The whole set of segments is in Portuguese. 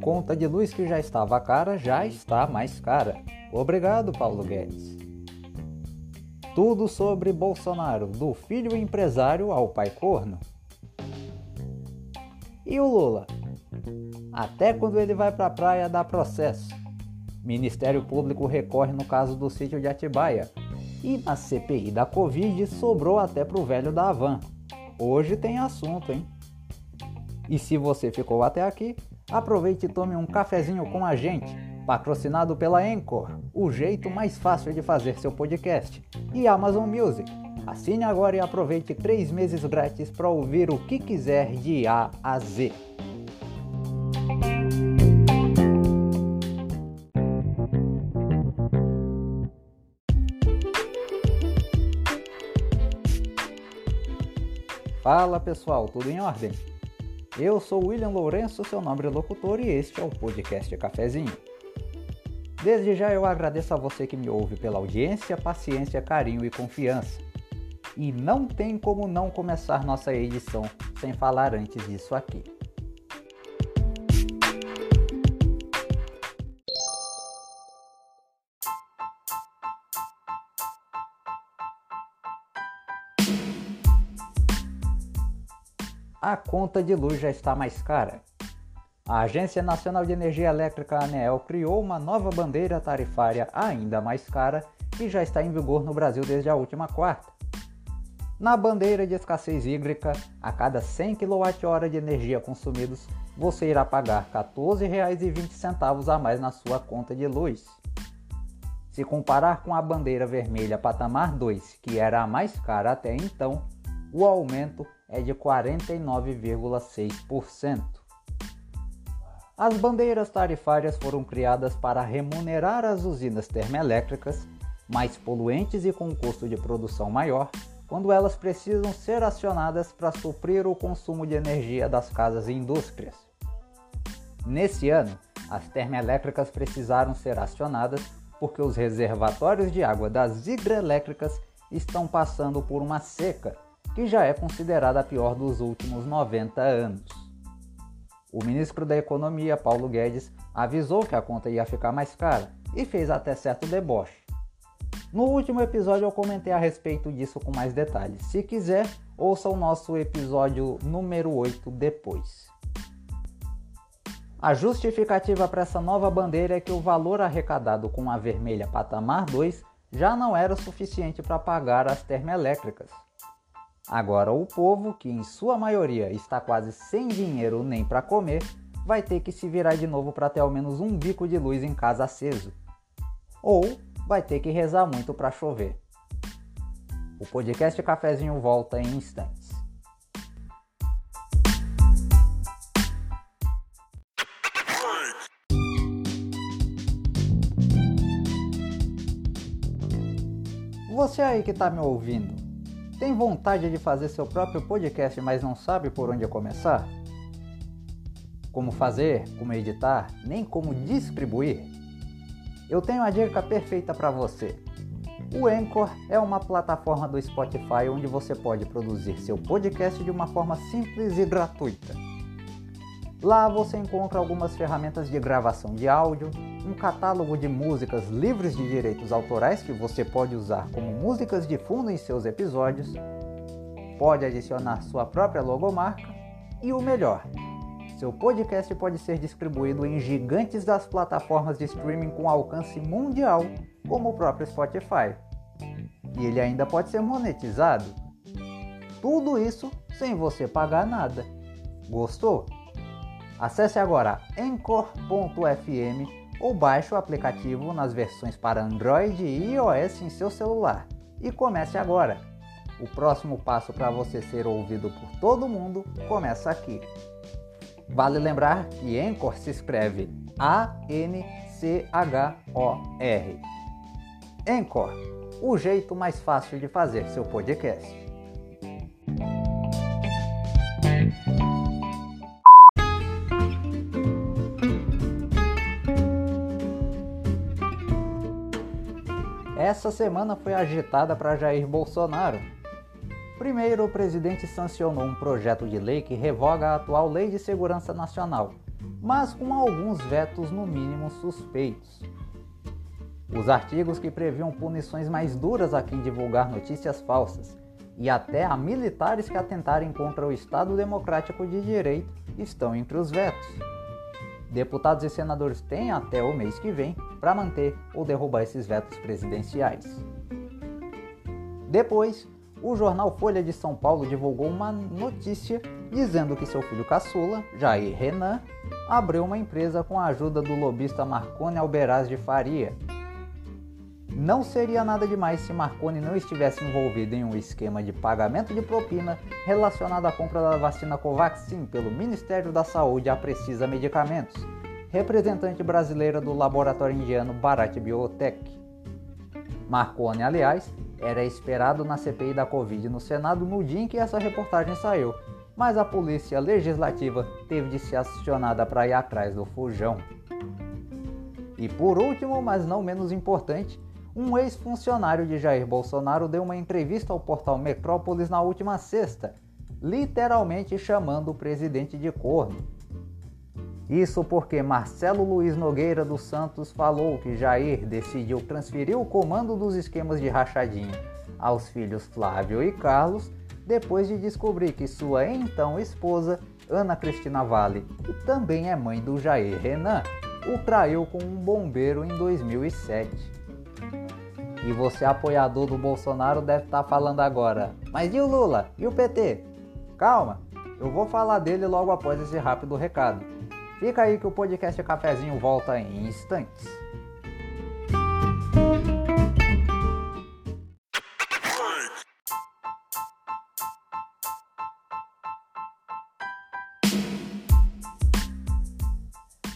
Conta de luz que já estava cara, já está mais cara. Obrigado, Paulo Guedes. Tudo sobre Bolsonaro, do filho empresário ao pai corno. E o Lula? Até quando ele vai para a praia dá processo. Ministério Público recorre no caso do sítio de Atibaia. E na CPI da Covid sobrou até pro velho da Havan. Hoje tem assunto, hein? E se você ficou até aqui, Aproveite e tome um cafezinho com a gente, patrocinado pela Anchor, o jeito mais fácil de fazer seu podcast, e Amazon Music. Assine agora e aproveite três meses grátis para ouvir o que quiser de A a Z. Fala pessoal, tudo em ordem? Eu sou William Lourenço, seu nobre locutor, e este é o podcast Cafezinho. Desde já eu agradeço a você que me ouve pela audiência, paciência, carinho e confiança. E não tem como não começar nossa edição sem falar antes disso aqui. A conta de luz já está mais cara. A Agência Nacional de Energia Elétrica ANEEL criou uma nova bandeira tarifária ainda mais cara que já está em vigor no Brasil desde a última quarta. Na bandeira de escassez hídrica, a cada 100 kWh de energia consumidos, você irá pagar R$ 14,20 a mais na sua conta de luz. Se comparar com a bandeira vermelha patamar 2, que era a mais cara até então, o aumento é de 49,6%. As bandeiras tarifárias foram criadas para remunerar as usinas termoelétricas mais poluentes e com custo de produção maior, quando elas precisam ser acionadas para suprir o consumo de energia das casas e indústrias. Nesse ano, as termoelétricas precisaram ser acionadas porque os reservatórios de água das hidrelétricas estão passando por uma seca que já é considerada a pior dos últimos 90 anos. O ministro da Economia, Paulo Guedes, avisou que a conta ia ficar mais cara e fez até certo deboche. No último episódio eu comentei a respeito disso com mais detalhes. Se quiser, ouça o nosso episódio número 8 depois. A justificativa para essa nova bandeira é que o valor arrecadado com a vermelha patamar 2 já não era suficiente para pagar as termoelétricas. Agora, o povo, que em sua maioria está quase sem dinheiro nem para comer, vai ter que se virar de novo para ter ao menos um bico de luz em casa aceso. Ou vai ter que rezar muito para chover. O podcast Cafezinho volta em instantes. Você aí que está me ouvindo, tem vontade de fazer seu próprio podcast, mas não sabe por onde começar? Como fazer, como editar, nem como distribuir? Eu tenho a dica perfeita para você. O Anchor é uma plataforma do Spotify onde você pode produzir seu podcast de uma forma simples e gratuita. Lá você encontra algumas ferramentas de gravação de áudio, um catálogo de músicas livres de direitos autorais que você pode usar como músicas de fundo em seus episódios, pode adicionar sua própria logomarca e o melhor, seu podcast pode ser distribuído em gigantes das plataformas de streaming com alcance mundial, como o próprio Spotify. E ele ainda pode ser monetizado. Tudo isso sem você pagar nada. Gostou? Acesse agora Anchor.fm ou baixe o aplicativo nas versões para Android e iOS em seu celular e comece agora. O próximo passo para você ser ouvido por todo mundo começa aqui. Vale lembrar que Anchor se escreve A-N-C-H-O-R. Anchor, o jeito mais fácil de fazer seu podcast. Essa semana foi agitada para Jair Bolsonaro. Primeiro, o presidente sancionou um projeto de lei que revoga a atual Lei de Segurança Nacional, mas com alguns vetos no mínimo suspeitos. Os artigos que previam punições mais duras a quem divulgar notícias falsas e até a militares que atentarem contra o Estado Democrático de Direito estão entre os vetos. Deputados e senadores têm até o mês que vem para manter ou derrubar esses vetos presidenciais. Depois, o jornal Folha de São Paulo divulgou uma notícia dizendo que seu filho caçula, Jair Renan, abriu uma empresa com a ajuda do lobista Marconi Alberaz de Faria. Não seria nada demais se Marconi não estivesse envolvido em um esquema de pagamento de propina relacionado à compra da vacina Covaxin pelo Ministério da Saúde à Precisa Medicamentos, representante brasileira do laboratório indiano Bharat Biotech. Marconi, aliás, era esperado na CPI da Covid no Senado no dia em que essa reportagem saiu, mas a Polícia Legislativa teve de ser acionada para ir atrás do fujão. E por último, mas não menos importante, um ex-funcionário de Jair Bolsonaro deu uma entrevista ao portal Metrópolis na última sexta, literalmente chamando o presidente de corno. Isso porque Marcelo Luiz Nogueira dos Santos falou que Jair decidiu transferir o comando dos esquemas de rachadinha aos filhos Flávio e Carlos depois de descobrir que sua então esposa, Ana Cristina Vale, que também é mãe do Jair Renan, o traiu com um bombeiro em 2007. E você, apoiador do Bolsonaro, deve estar tá falando agora: mas e o Lula? E o PT? Calma, eu vou falar dele logo após esse rápido recado. Fica aí que o podcast Cafezinho volta em instantes.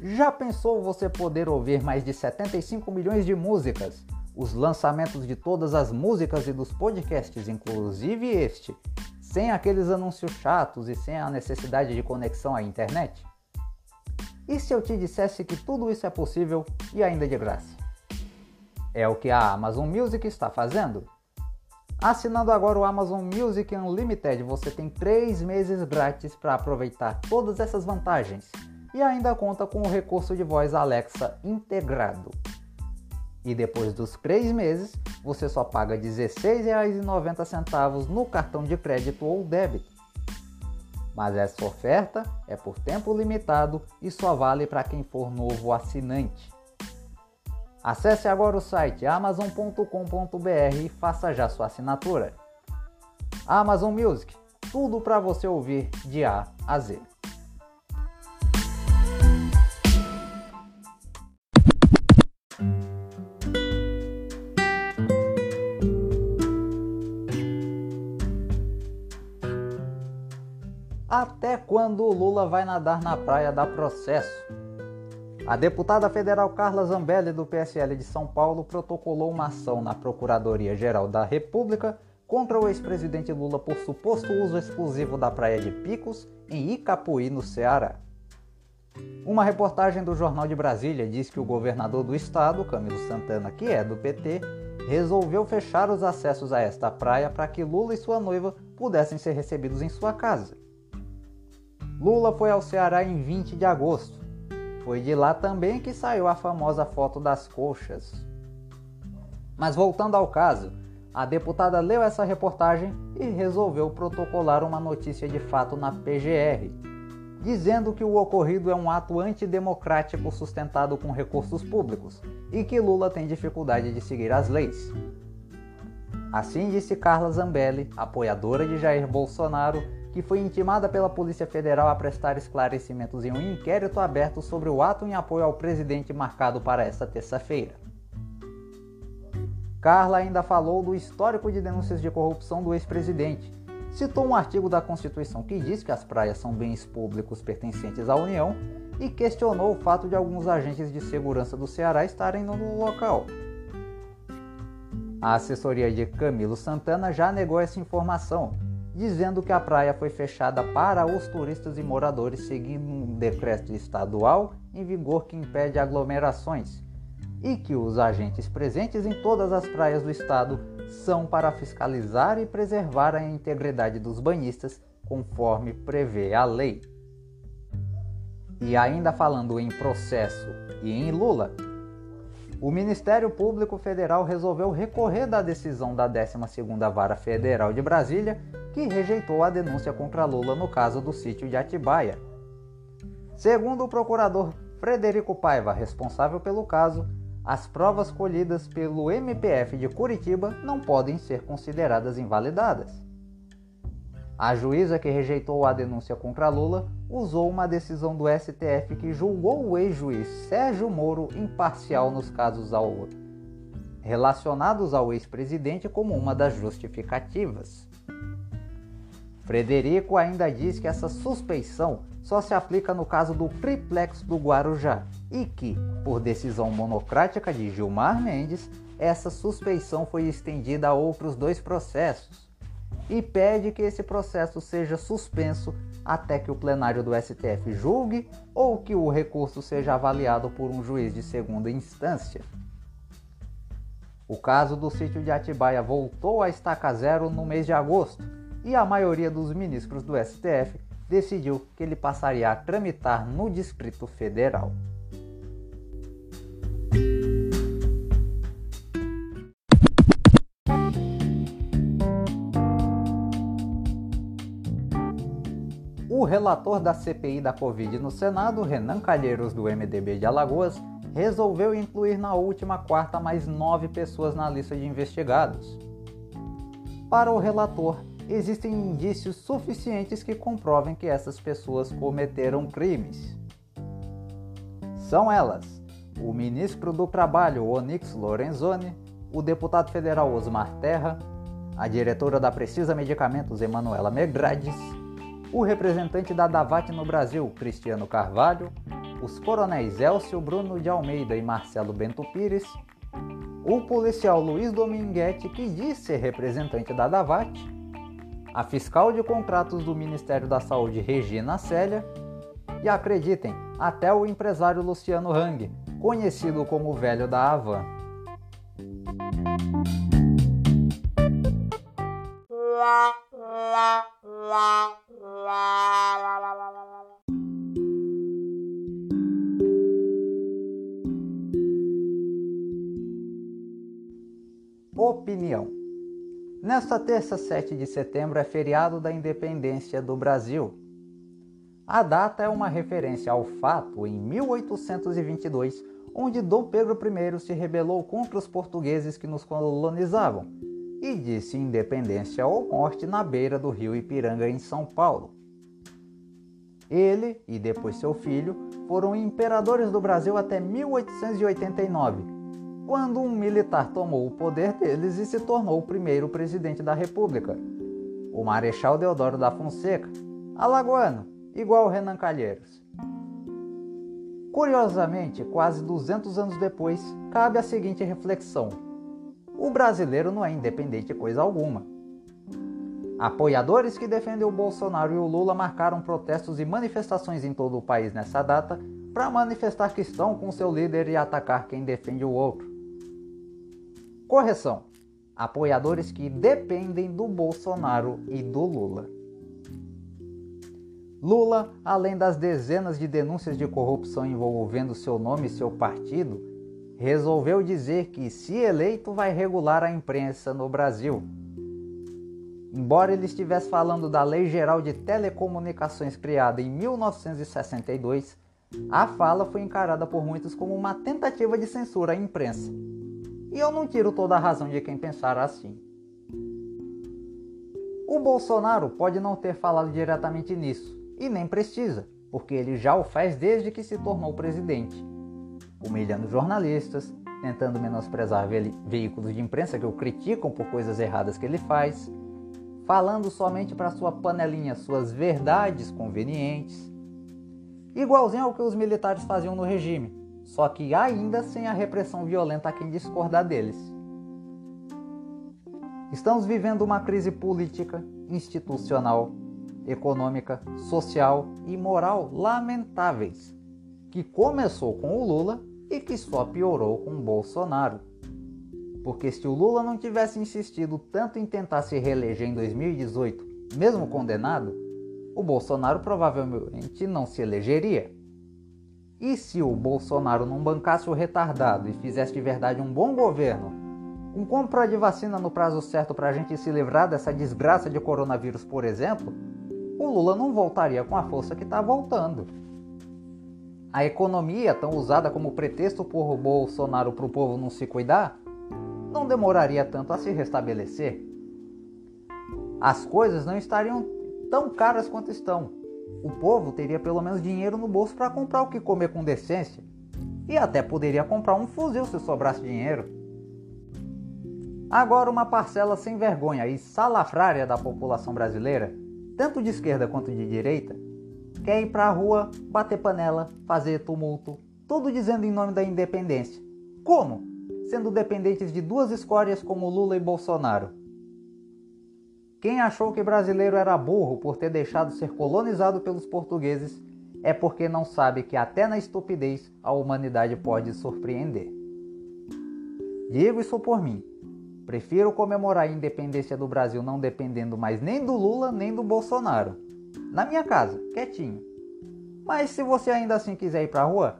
Já pensou você poder ouvir mais de 75 milhões de músicas os lançamentos de todas as músicas e dos podcasts, inclusive este, sem aqueles anúncios chatos e sem a necessidade de conexão à internet? E se eu te dissesse que tudo isso é possível e ainda de graça? É o que a Amazon Music está fazendo. Assinando agora o Amazon Music Unlimited, você tem 3 meses grátis para aproveitar todas essas vantagens e ainda conta com o recurso de voz Alexa integrado. E depois dos três meses, você só paga R$ 16,90 no cartão de crédito ou débito. Mas essa oferta é por tempo limitado e só vale para quem for novo assinante. Acesse agora o site amazon.com.br e faça já sua assinatura. Amazon Music, tudo para você ouvir de A a Z. Até quando o Lula vai nadar na praia da processo? A deputada federal Carla Zambelli, do PSL de São Paulo, protocolou uma ação na Procuradoria-Geral da República contra o ex-presidente Lula por suposto uso exclusivo da praia de Picos, em Icapuí, no Ceará. Uma reportagem do Jornal de Brasília diz que o governador do estado, Camilo Santana, que é do PT, resolveu fechar os acessos a esta praia para que Lula e sua noiva pudessem ser recebidos em sua casa. Lula foi ao Ceará em 20 de agosto. Foi de lá também que saiu a famosa foto das coxas. Mas voltando ao caso, a deputada leu essa reportagem e resolveu protocolar uma notícia de fato na PGR, dizendo que o ocorrido é um ato antidemocrático sustentado com recursos públicos e que Lula tem dificuldade de seguir as leis. Assim disse Carla Zambelli, apoiadora de Jair Bolsonaro que foi intimada pela Polícia Federal a prestar esclarecimentos em um inquérito aberto sobre o ato em apoio ao presidente marcado para esta terça-feira. Carla ainda falou do histórico de denúncias de corrupção do ex-presidente. Citou um artigo da Constituição que diz que as praias são bens públicos pertencentes à União e questionou o fato de alguns agentes de segurança do Ceará estarem no local. A assessoria de Camilo Santana já negou essa informação, dizendo que a praia foi fechada para os turistas e moradores, seguindo um decreto estadual em vigor que impede aglomerações, e que os agentes presentes em todas as praias do estado são para fiscalizar e preservar a integridade dos banhistas, conforme prevê a lei. E ainda falando em processo e em Lula, o Ministério Público Federal resolveu recorrer da decisão da 12ª Vara Federal de Brasília, que rejeitou a denúncia contra Lula no caso do sítio de Atibaia. Segundo o procurador Frederico Paiva, responsável pelo caso, as provas colhidas pelo MPF de Curitiba não podem ser consideradas invalidadas. A juíza que rejeitou a denúncia contra Lula usou uma decisão do STF que julgou o ex-juiz Sérgio Moro imparcial nos casos ao... relacionados ao ex-presidente como uma das justificativas. Frederico ainda diz que essa suspeição só se aplica no caso do triplex do Guarujá e que, por decisão monocrática de Gilmar Mendes, essa suspeição foi estendida a outros dois processos e pede que esse processo seja suspenso até que o plenário do STF julgue ou que o recurso seja avaliado por um juiz de segunda instância. O caso do sítio de Atibaia voltou a estaca zero no mês de agosto e a maioria dos ministros do STF decidiu que ele passaria a tramitar no Distrito Federal. O relator da CPI da Covid no Senado, Renan Calheiros, do MDB de Alagoas, resolveu incluir na última quarta mais nove pessoas na lista de investigados. Para o relator, existem indícios suficientes que comprovem que essas pessoas cometeram crimes. São elas: o ministro do Trabalho, Onyx Lorenzoni, o deputado federal Osmar Terra, a diretora da Precisa Medicamentos, Emanuela Megrades, o representante da Davat no Brasil, Cristiano Carvalho, os coronéis Elcio Bruno de Almeida e Marcelo Bento Pires, o policial Luiz Dominguete, que diz ser representante da Davat, a fiscal de contratos do Ministério da Saúde, Regina Célia, e acreditem, até o empresário Luciano Hang, conhecido como o velho da Havan. Opinião. Nesta terça 7 de setembro é feriado da independência do Brasil. A data é uma referência ao fato em 1822, onde Dom Pedro I se rebelou contra os portugueses que nos colonizavam e disse independência ou morte na beira do rio Ipiranga, em São Paulo. Ele e depois seu filho foram imperadores do Brasil até 1889, quando um militar tomou o poder deles e se tornou o primeiro presidente da República, o Marechal Deodoro da Fonseca, alagoano, igual Renan Calheiros. Curiosamente, quase 200 anos depois, cabe a seguinte reflexão o brasileiro não é independente coisa alguma. Apoiadores que defendem o Bolsonaro e o Lula marcaram protestos e manifestações em todo o país nessa data para manifestar que estão com seu líder e atacar quem defende o outro. Correção: apoiadores que dependem do Bolsonaro e do Lula. Lula, além das dezenas de denúncias de corrupção envolvendo seu nome e seu partido, resolveu dizer que, se eleito, vai regular a imprensa no Brasil. Embora ele estivesse falando da Lei Geral de Telecomunicações criada em 1962, a fala foi encarada por muitos como uma tentativa de censura à imprensa. E eu não tiro toda a razão de quem pensar assim. O Bolsonaro pode não ter falado diretamente nisso, e nem precisa, porque ele já o faz desde que se tornou presidente. Humilhando jornalistas, tentando menosprezar ve veículos de imprensa que o criticam por coisas erradas que ele faz, falando somente para sua panelinha suas verdades convenientes, igualzinho ao que os militares faziam no regime, só que ainda sem a repressão violenta a quem discordar deles. Estamos vivendo uma crise política, institucional, econômica, social e moral lamentáveis, que começou com o Lula e que só piorou com Bolsonaro. porque se o Lula não tivesse insistido tanto em tentar se reeleger em 2018, mesmo condenado, o Bolsonaro provavelmente não se elegeria. E se o Bolsonaro não bancasse o retardado e fizesse de verdade um bom governo, com compra de vacina no prazo certo para a gente se livrar dessa desgraça de coronavírus, por exemplo, o Lula não voltaria com a força que está voltando. A economia, tão usada como pretexto por Bolsonaro para o povo não se cuidar, não demoraria tanto a se restabelecer. As coisas não estariam tão caras quanto estão. O povo teria pelo menos dinheiro no bolso para comprar o que comer com decência. E até poderia comprar um fuzil se sobrasse dinheiro. Agora, uma parcela sem vergonha e salafrária da população brasileira, tanto de esquerda quanto de direita, quer ir para a rua, bater panela, fazer tumulto, tudo dizendo em nome da independência. Como? sendo dependentes de duas escórias como Lula e Bolsonaro. Quem achou que brasileiro era burro por ter deixado ser colonizado pelos portugueses é porque não sabe que até na estupidez a humanidade pode surpreender. Digo isso por mim. Prefiro comemorar a independência do Brasil não dependendo mais nem do Lula nem do Bolsonaro. Na minha casa, quietinho. Mas se você ainda assim quiser ir pra rua,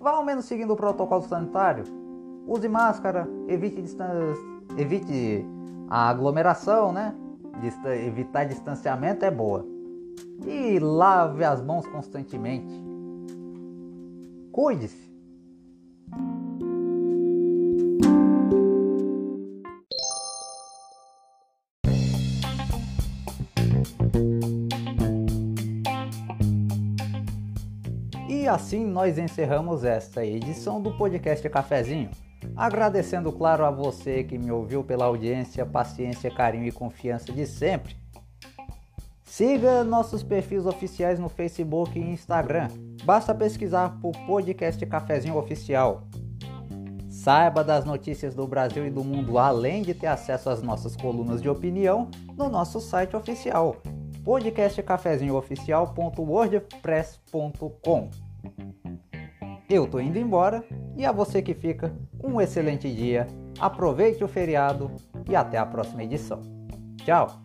vá ao menos seguindo o protocolo sanitário use máscara, evite, evite a aglomeração, né? Evitar distanciamento é boa. E lave as mãos constantemente. Cuide-se. E assim nós encerramos esta edição do podcast Cafezinho. Agradecendo, claro, a você que me ouviu pela audiência, paciência, carinho e confiança de sempre. Siga nossos perfis oficiais no Facebook e Instagram. Basta pesquisar por Podcast Cafezinho Oficial. Saiba das notícias do Brasil e do mundo, além de ter acesso às nossas colunas de opinião no nosso site oficial, podcastcafezinhooficial.wordpress.com. Eu tô indo embora e a você que fica, um excelente dia, aproveite o feriado e até a próxima edição. Tchau!